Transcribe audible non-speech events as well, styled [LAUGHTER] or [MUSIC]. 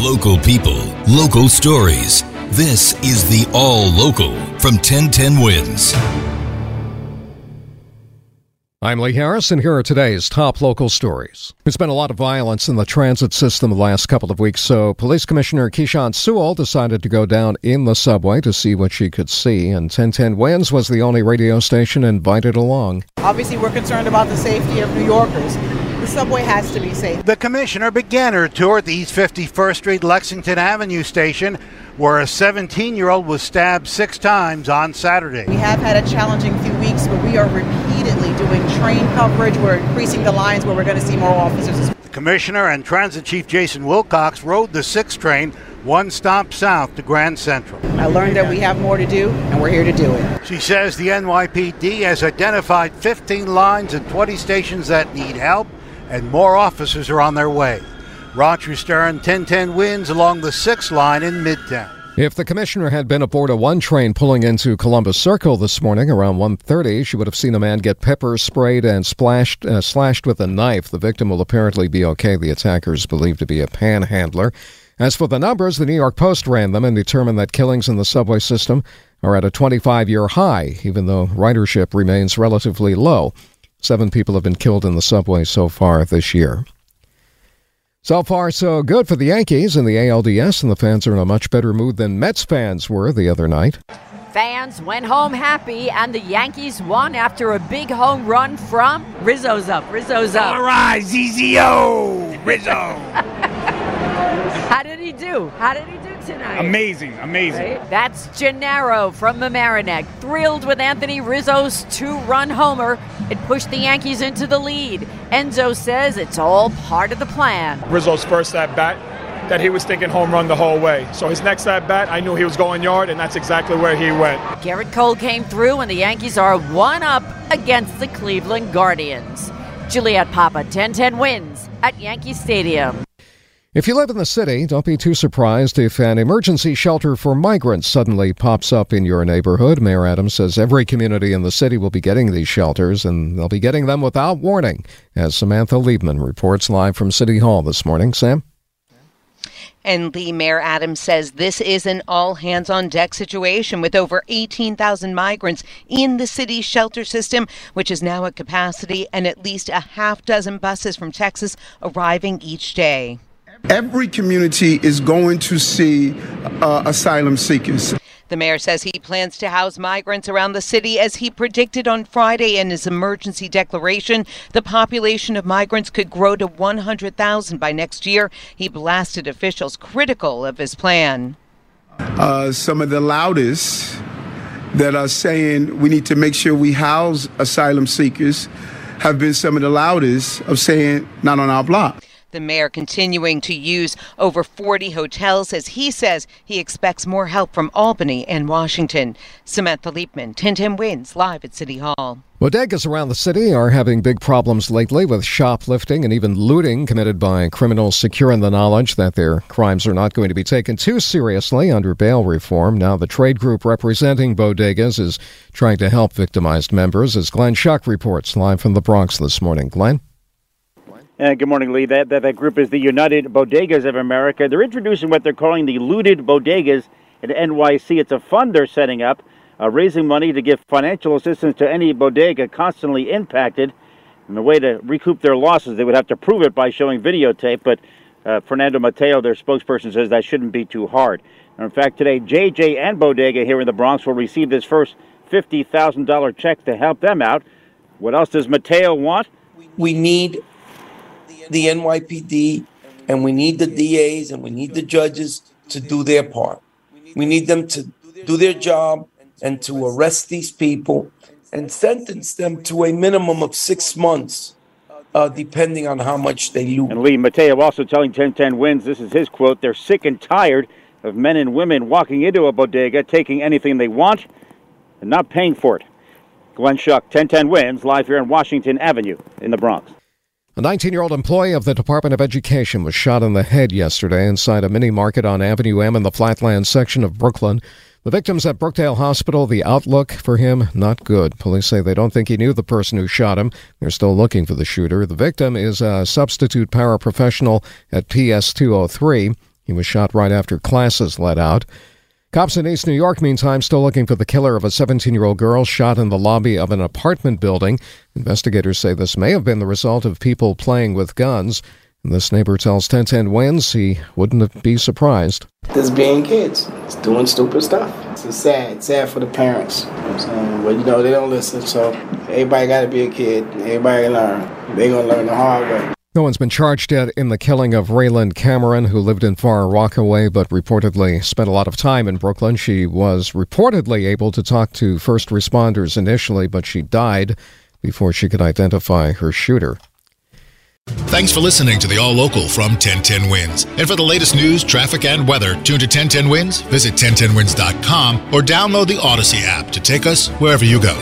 Local people, local stories. This is the All Local from 1010 Wins. I'm Lee Harris, and here are today's top local stories. There's been a lot of violence in the transit system the last couple of weeks, so Police Commissioner Keechant Sewell decided to go down in the subway to see what she could see, and 1010 Wins was the only radio station invited along. Obviously, we're concerned about the safety of New Yorkers. The subway has to be safe. The commissioner began her tour at the East 51st Street Lexington Avenue station, where a 17 year old was stabbed six times on Saturday. We have had a challenging few weeks, but we are repeatedly doing train coverage. We're increasing the lines where we're going to see more officers. The commissioner and transit chief Jason Wilcox rode the 6 train one stop south to Grand Central. I learned that we have more to do, and we're here to do it. She says the NYPD has identified 15 lines and 20 stations that need help, and more officers are on their way. Roger Stern, 1010 wins along the 6 line in Midtown. If the commissioner had been aboard a one train pulling into Columbus Circle this morning around 1:30, she would have seen a man get pepper sprayed and splashed uh, slashed with a knife. The victim will apparently be okay. The attacker is believed to be a panhandler. As for the numbers, the New York Post ran them and determined that killings in the subway system are at a 25-year high, even though ridership remains relatively low. Seven people have been killed in the subway so far this year. So far, so good for the Yankees and the ALDS, and the fans are in a much better mood than Mets fans were the other night. Fans went home happy, and the Yankees won after a big home run from Rizzo's up. Rizzo's up. All right, ZZO, Rizzo. [LAUGHS] How did he do? How did he do tonight? Amazing, amazing. Right? That's Gennaro from the Mamaroneck. Thrilled with Anthony Rizzo's two run homer. It pushed the Yankees into the lead. Enzo says it's all part of the plan. Rizzo's first at bat, that he was thinking home run the whole way. So his next at bat, I knew he was going yard, and that's exactly where he went. Gerrit Cole came through, and the Yankees are one up against the Cleveland Guardians. Juliet Papa, 1010 wins at Yankee Stadium. If you live in the city, don't be too surprised if an emergency shelter for migrants suddenly pops up in your neighborhood. Mayor Adams says every community in the city will be getting these shelters, and they'll be getting them without warning, as Samantha Liebman reports live from City Hall this morning. Sam? And Lee Mayor Adams says this is an all hands on deck situation with over 18,000 migrants in the city's shelter system, which is now at capacity, and at least a half dozen buses from Texas arriving each day. Every community is going to see uh, asylum seekers. The mayor says he plans to house migrants around the city as he predicted on Friday in his emergency declaration. The population of migrants could grow to 100,000 by next year. He blasted officials critical of his plan. Uh, some of the loudest that are saying we need to make sure we house asylum seekers have been some of the loudest of saying not on our block. The mayor continuing to use over 40 hotels as he says he expects more help from Albany and Washington. Samantha Liebman, 1010 Wins, live at City Hall. Bodegas around the city are having big problems lately with shoplifting and even looting committed by criminals secure in the knowledge that their crimes are not going to be taken too seriously under bail reform. Now, the trade group representing bodegas is trying to help victimized members, as Glenn Schuck reports live from the Bronx this morning. Glenn? Uh, good morning, Lee. That, that, that group is the United Bodegas of America. They're introducing what they're calling the Looted Bodegas at NYC. It's a fund they're setting up, uh, raising money to give financial assistance to any bodega constantly impacted. And the way to recoup their losses, they would have to prove it by showing videotape. But uh, Fernando Mateo, their spokesperson, says that shouldn't be too hard. And in fact, today, JJ and Bodega here in the Bronx will receive this first $50,000 check to help them out. What else does Mateo want? We need the NYPD and we need the DAs and we need the judges to do their part. We need them to do their job and to arrest these people and sentence them to a minimum of six months, uh, depending on how much they loot. And Lee Mateo also telling 1010 Wins, this is his quote, they're sick and tired of men and women walking into a bodega, taking anything they want, and not paying for it. Glenn Schuck, 1010 Wins, live here on Washington Avenue in the Bronx. A 19 year old employee of the Department of Education was shot in the head yesterday inside a mini market on Avenue M in the Flatlands section of Brooklyn. The victim's at Brookdale Hospital. The outlook for him, not good. Police say they don't think he knew the person who shot him. They're still looking for the shooter. The victim is a substitute paraprofessional at PS 203. He was shot right after classes let out. Cops in East New York, meantime, still looking for the killer of a 17 year old girl shot in the lobby of an apartment building. Investigators say this may have been the result of people playing with guns. And this neighbor tells 1010 Wins he wouldn't be surprised. Just being kids, just doing stupid stuff. It's sad, sad for the parents. You know but you know, they don't listen, so everybody got to be a kid. Everybody learn. They're going to learn the hard way. No one's been charged yet in the killing of Raylan Cameron, who lived in Far Rockaway but reportedly spent a lot of time in Brooklyn. She was reportedly able to talk to first responders initially, but she died before she could identify her shooter. Thanks for listening to the All Local from 1010 Wins. And for the latest news, traffic, and weather, tune to 1010 Wins, visit 1010wins.com, or download the Odyssey app to take us wherever you go.